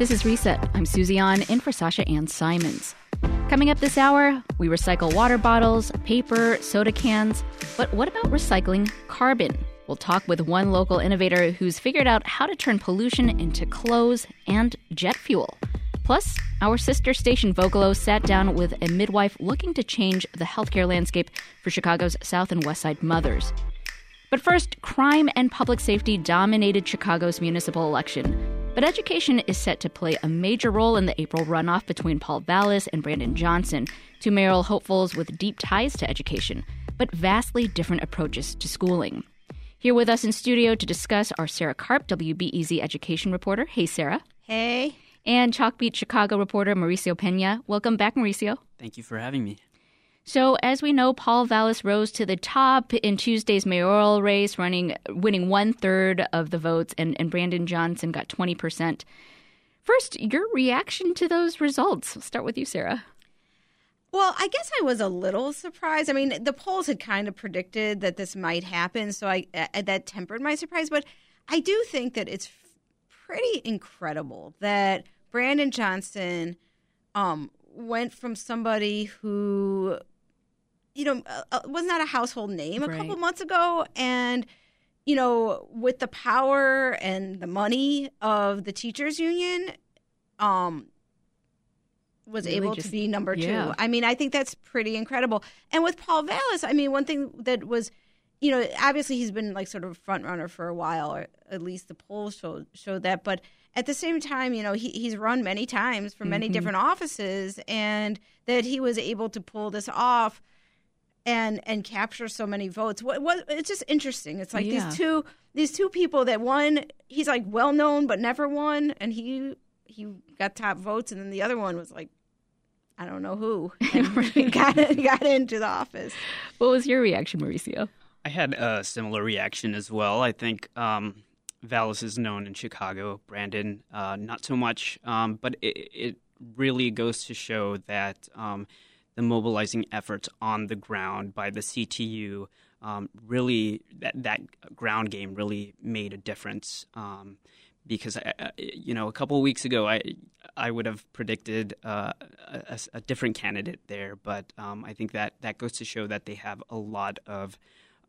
This is Reset. I'm Susie An in for Sasha Ann Simons. Coming up this hour, we recycle water bottles, paper, soda cans. But what about recycling carbon? We'll talk with one local innovator who's figured out how to turn pollution into clothes and jet fuel. Plus, our sister station Vocalo sat down with a midwife looking to change the healthcare landscape for Chicago's South and West Side mothers. But first, crime and public safety dominated Chicago's municipal election. But education is set to play a major role in the April runoff between Paul Vallas and Brandon Johnson, two mayoral hopefuls with deep ties to education, but vastly different approaches to schooling. Here with us in studio to discuss are Sarah Karp, WBEZ education reporter. Hey, Sarah. Hey and Chalkbeat Chicago reporter Mauricio Pena. Welcome back, Mauricio. Thank you for having me. So, as we know, Paul Vallas rose to the top in Tuesday's mayoral race, running, winning one third of the votes, and, and Brandon Johnson got 20%. First, your reaction to those results. We'll start with you, Sarah. Well, I guess I was a little surprised. I mean, the polls had kind of predicted that this might happen, so I uh, that tempered my surprise. But I do think that it's pretty incredible that Brandon Johnson um, went from somebody who, you know, uh, uh was not a household name a couple months ago, and you know, with the power and the money of the teachers union, um, was really able just, to be number two. Yeah. I mean, I think that's pretty incredible. And with Paul Vallas, I mean, one thing that was you know, obviously he's been like sort of front runner for a while, or at least the polls showed showed that. But at the same time, you know, he, he's run many times for many mm-hmm. different offices, and that he was able to pull this off and and capture so many votes. What, what it's just interesting. It's like yeah. these two these two people that one he's like well known but never won, and he he got top votes, and then the other one was like I don't know who and got got into the office. What was your reaction, Mauricio? I had a similar reaction as well. I think um, Vallas is known in Chicago, Brandon, uh, not so much, um, but it, it, really goes to show that um, the mobilizing efforts on the ground by the CTU um, really that that ground game really made a difference. Um, because uh, uh, you know, a couple of weeks ago, I I would have predicted uh, a, a, different candidate there, but um, I think that that goes to show that they have a lot of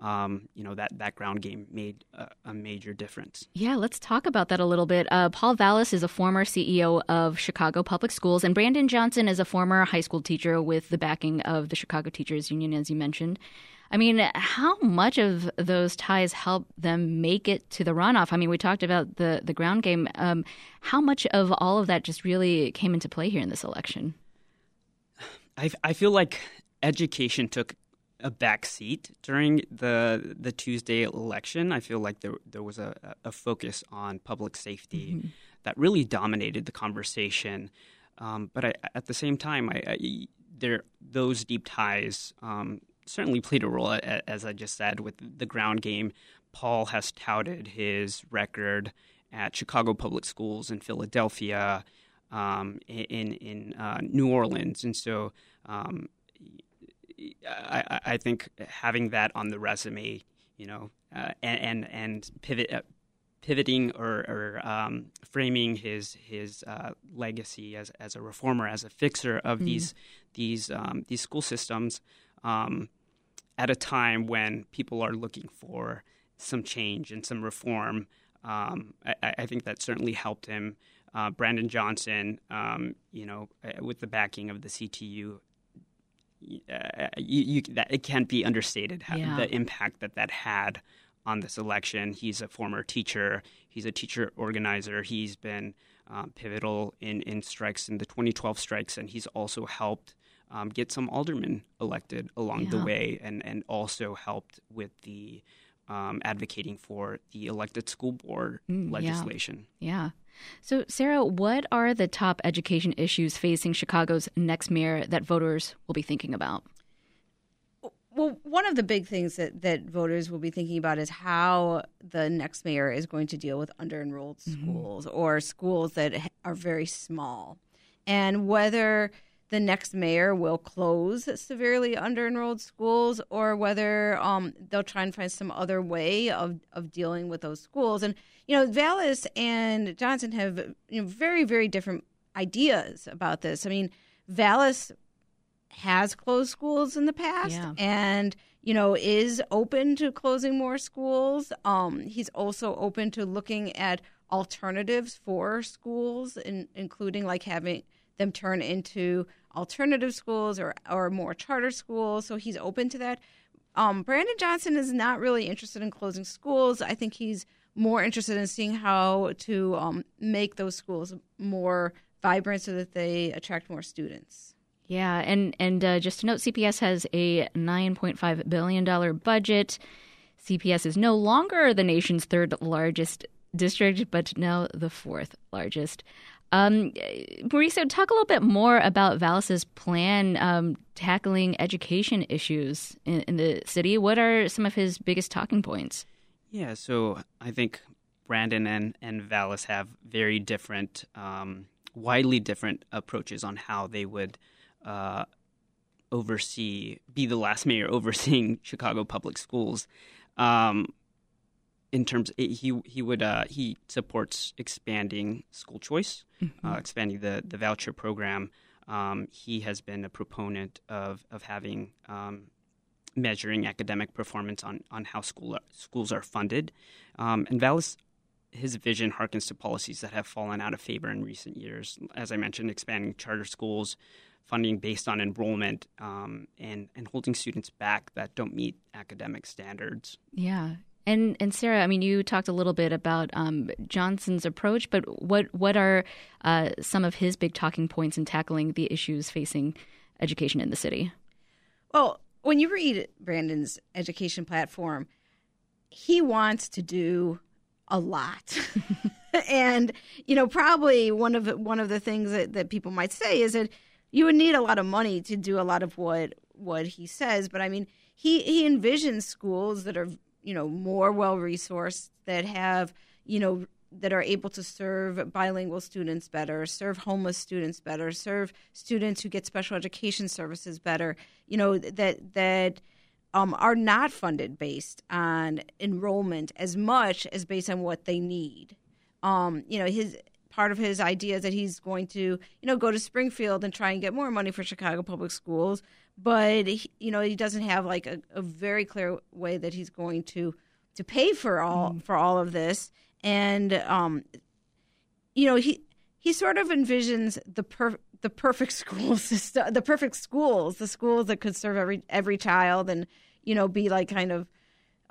um, you know that that ground game made a, a, major difference. Yeah, let's talk about that a little bit. Uh, Paul Vallas is a former CEO of Chicago Public Schools, and Brandon Johnson is a former high school teacher with the backing of the Chicago Teachers Union, as you mentioned. I mean, how much of those ties help them make it to the runoff? I mean, we talked about the the ground game. Um, how much of all of that just really came into play here in this election? I, I feel like education took a back seat during the the Tuesday election. I feel like there there was a, a focus on public safety mm-hmm. that really dominated the conversation. Um, but I, at the same time, I, I, there those deep ties um, certainly played a role, as I just said, with the ground game. Paul has touted his record at Chicago Public Schools in Philadelphia, um, in in uh, New Orleans, and so um, I, I think having that on the resume, you know, uh, and, and, and pivot. Uh, pivoting or, or um, framing his his uh, legacy as as a reformer, as a fixer of mm. these these um, these school systems, um, at a time when people are looking for some change and some reform. Um, I, I, think that certainly helped him. Uh, Brandon Johnson, um, you know, uh, with the backing of the CTU, uh, you, you, that it can't be understated how, yeah. the impact that that had on this election. He's a former teacher. He's a teacher organizer. He's been um, pivotal in, in strikes in the 2012 strikes, and he's also helped um, get some aldermen elected along yeah. the way, and and also helped with the um, advocating for the elected school board mm, legislation. Yeah. yeah. So, Sarah, what are the top education issues facing Chicago's next mayor that voters will be thinking about? Well, one of the big things that, that voters will be thinking about is how the next mayor is going to deal with under enrolled mm-hmm. schools or schools that are very small, and whether the next mayor will close severely under enrolled schools or whether um, they'll try and find some other way of, of dealing with those schools. And, you know, Vallas and Johnson have you know, very, very different ideas about this. I mean, Vallas has closed schools in the past Yeah. and, you know, is open to closing more schools. Um, he's also open to looking at alternatives for schools, in, including like having them turn into alternative schools or or more charter schools. So he's open to that. Um, Brandon Johnson is not really interested in closing schools. I think he's more interested in seeing how to um, make those schools more vibrant so that they attract more students. Yeah, and and uh, just to note, CPS has a 9.5 billion dollar budget. CPS is no longer the nation's third largest district, but now the fourth largest. Um, Mauricio, talk a little bit more about Vallas's plan um, tackling education issues in, in the city. What are some of his biggest talking points? Yeah, so I think Brandon and, and Vallas have very different, um, widely different approaches on how they would uh, oversee, be the last mayor overseeing Chicago public schools. Um, in terms, he he would uh, he supports expanding school choice, uh, expanding the the voucher program. Um, he has been a proponent of of having um, measuring academic performance on, on how school schools are funded. Um, and Vallas, his vision harkens to policies that have fallen out of favor in recent years. As I mentioned, expanding charter schools, funding based on enrollment, um, and, and holding students back that don't meet academic standards. Yeah. And and Sarah, I mean, you talked a little bit about um, Johnson's approach, but what what are uh, some of his big talking points in tackling the issues facing education in the city? Well, when you read Brandon's education platform, he wants to do a lot. and, you know, probably one of one of the things that, that people might say is that you would need a lot of money to do a lot of what what he says. But I mean, he, he envisions schools that are, you know, more well resourced, that have, you know, that are able to serve bilingual students better, serve homeless students better, serve students who get special education services better. You know that that um, are not funded based on enrollment as much as based on what they need. Um, you know, his part of his idea is that he's going to, you know, go to Springfield and try and get more money for Chicago public schools, but he, you know, he doesn't have like a, a very clear way that he's going to to pay for all for all of this and um, you know he he sort of envisions the per, the perfect school system, the perfect schools, the schools that could serve every every child, and you know be like kind of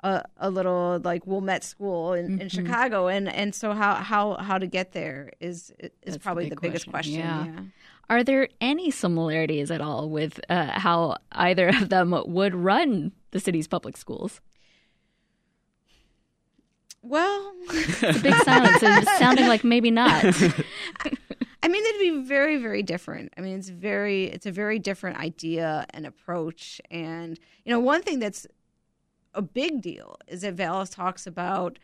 a, a little like Wilmette School in, Mm-hmm. in Chicago, and and so how how how to get there is is That's the probably big the, biggest question, question. yeah. Are there any similarities at all with uh, how either of them would run the city's public schools? Well, Big silence, it's sounding like maybe not. I mean, they'd be very, very different. I mean, it's very, it's a very different idea and approach. And you know, one thing that's a big deal is that Vallas talks about,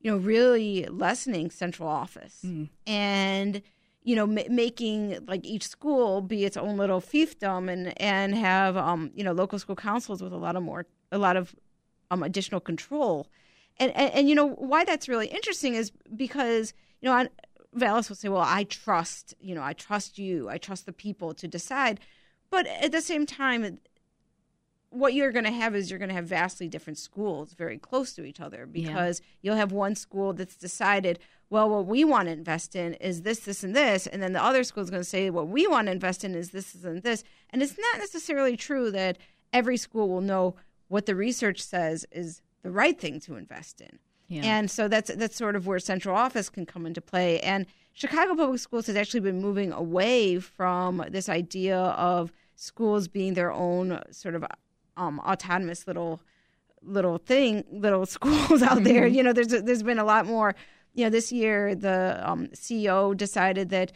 you know, really lessening central office and you know ma- making like each school be its own little fiefdom and and have um you know local school councils with a lot of more a lot of um additional control. And, and, and you know why that's really interesting is because you know on, Vallas will say, "Well, I trust you know I trust you, I trust the people to decide," but at the same time, what you're going to have is you're going to have vastly different schools very close to each other because you'll have one school that's decided, well, what we want to invest in is this, this, and this, and then the other school is going to say what we want to invest in is this, this, and this, and it's not necessarily true that every school will know what the research says is the right thing to invest in. Yeah. And so that's that's sort of where central office can come into play. And Chicago Public Schools has actually been moving away from this idea of schools being their own sort of um, autonomous little little thing, little schools out there. You know, there's there's been a lot more. You know, this year the um, CEO decided that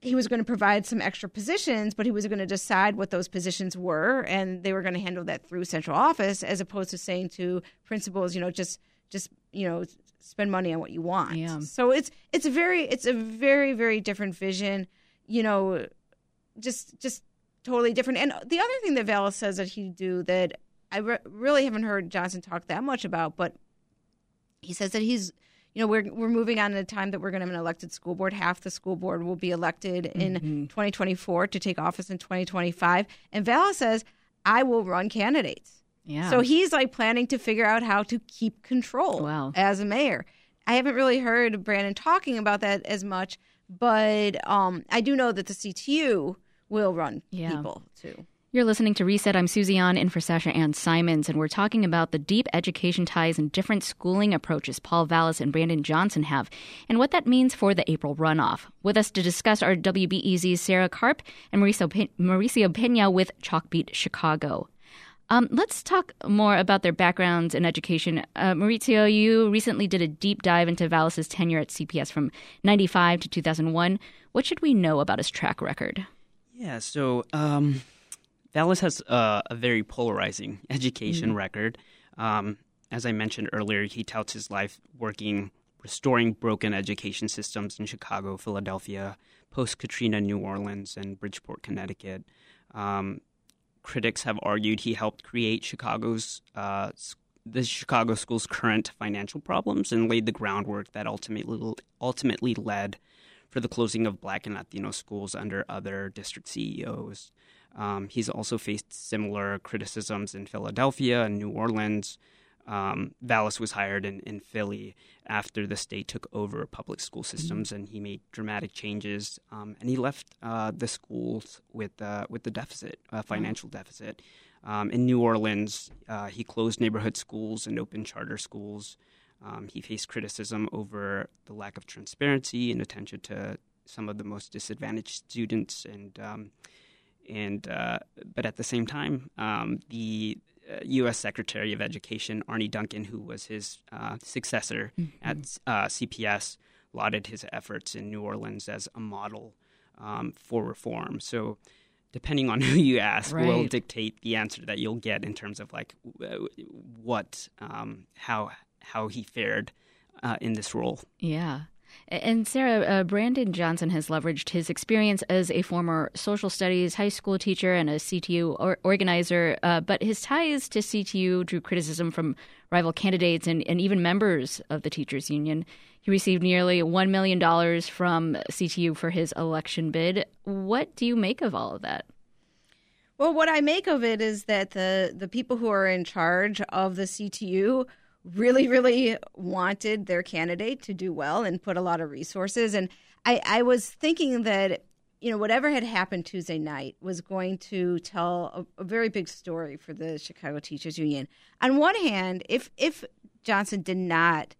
he was going to provide some extra positions, but he was going to decide what those positions were, and they were going to handle that through central office, as opposed to saying to principals, you know, just just you know spend money on what you want. Yeah. So it's it's a very it's a very very different vision. You know, just just totally different. And the other thing that Vallas says that he'd do that I re- really haven't heard Johnson talk that much about, but he says that he's you know we're we're moving on at a time that we're going to have an elected school board. Half the school board will be elected in Mm-hmm. 2024 to take office in 2025. And Vallas says I will run candidates. Yeah. So he's like planning to figure out how to keep control Wow. as a mayor. I haven't really heard Brandon talking about that as much, but um, I do know that the CTU will run Yeah. people too. You're listening to Reset. I'm Susie An in for Sasha Ann Simons, and we're talking about the deep education ties and different schooling approaches Paul Vallas and Brandon Johnson have, and what that means for the April runoff. With us to discuss are WBEZ's Sarah Karp and Mauricio, Mauricio Pena with Chalkbeat Chicago. Um, let's talk more about their backgrounds in education. Uh, Mauricio, you recently did a deep dive into Vallas's tenure at CPS from 95 to 2001. What should we know about his track record? Yeah, so um, Vallas has uh, a very polarizing education record. Um, as I mentioned earlier, he touts his life working restoring broken education systems in Chicago, Philadelphia, post Katrina New Orleans, and Bridgeport, Connecticut. Um, critics have argued he helped create Chicago's uh, the Chicago school's current financial problems and laid the groundwork that ultimately ultimately led for the closing of Black and Latino schools under other district CEOs. Um, he's also faced similar criticisms in Philadelphia and New Orleans. Um, Vallas was hired in, in Philly after the state took over public school systems, and he made dramatic changes. Um, and he left uh, the schools with uh, with the deficit, uh, financial deficit. Um, in New Orleans, uh, he closed neighborhood schools and opened charter schools. Um, he faced criticism over the lack of transparency and attention to some of the most disadvantaged students, and um, and uh, but at the same time, um, the uh, U.S. Secretary of Education Arne Duncan, who was his uh, successor at uh, CPS, lauded his efforts in New Orleans as a model um, for reform. So. Depending on who you ask, will dictate the answer that you'll get in terms of like what, um, how how he fared uh, in this role. Yeah. And Sarah, uh, Brandon Johnson has leveraged his experience as a former social studies high school teacher and a CTU or- organizer, uh, but his ties to CTU drew criticism from rival candidates and, and even members of the teachers union. He received nearly $1 million from CTU for his election bid. What do you make of all of that? Well, what I make of it is that the the people who are in charge of the CTU really, really wanted their candidate to do well and put a lot of resources. And I, I was thinking that you know whatever had happened Tuesday night was going to tell a, a very big story for the Chicago Teachers Union. On one hand, if if Johnson did not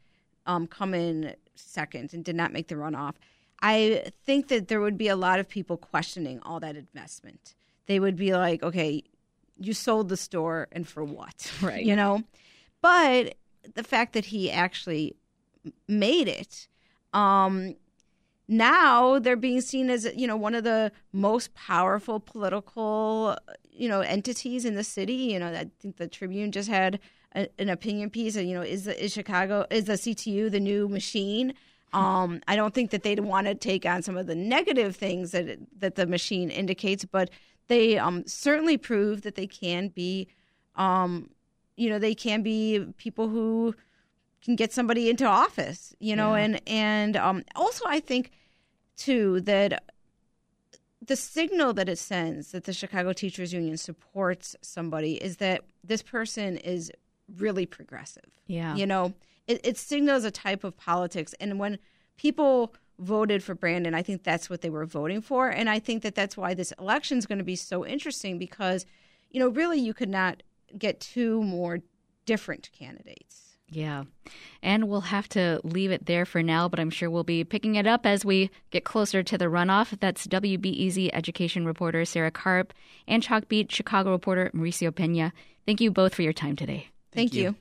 um, come in second and did not make the runoff, I think that there would be a lot of people questioning all that investment. They would be like, okay, you sold the store and for what? Right. You know? But the fact that he actually made it, um, now they're being seen as you know one of the most powerful political you know entities in the city. You know, I think the Tribune just had a, an opinion piece. Of, you know, is the is Chicago is the CTU the new machine? Um, I don't think that they'd want to take on some of the negative things that that the machine indicates, but they um, certainly prove that they can be, um, you know, they can be people who can get somebody into office, you know, Yeah. and and um, also I think too that the signal that it sends that the Chicago Teachers Union supports somebody is that this person is really progressive. Yeah. You know, it, it signals a type of politics. And when people voted for Brandon, I think that's what they were voting for. And I think that that's why this election is going to be so interesting because, you know, really you could not get two more different candidates. Yeah. And we'll have to leave it there for now, but I'm sure we'll be picking it up as we get closer to the runoff. That's WBEZ education reporter Sarah Karp and Chalkbeat Chicago reporter Mauricio Pena. Thank you both for your time today. Thank, you. you.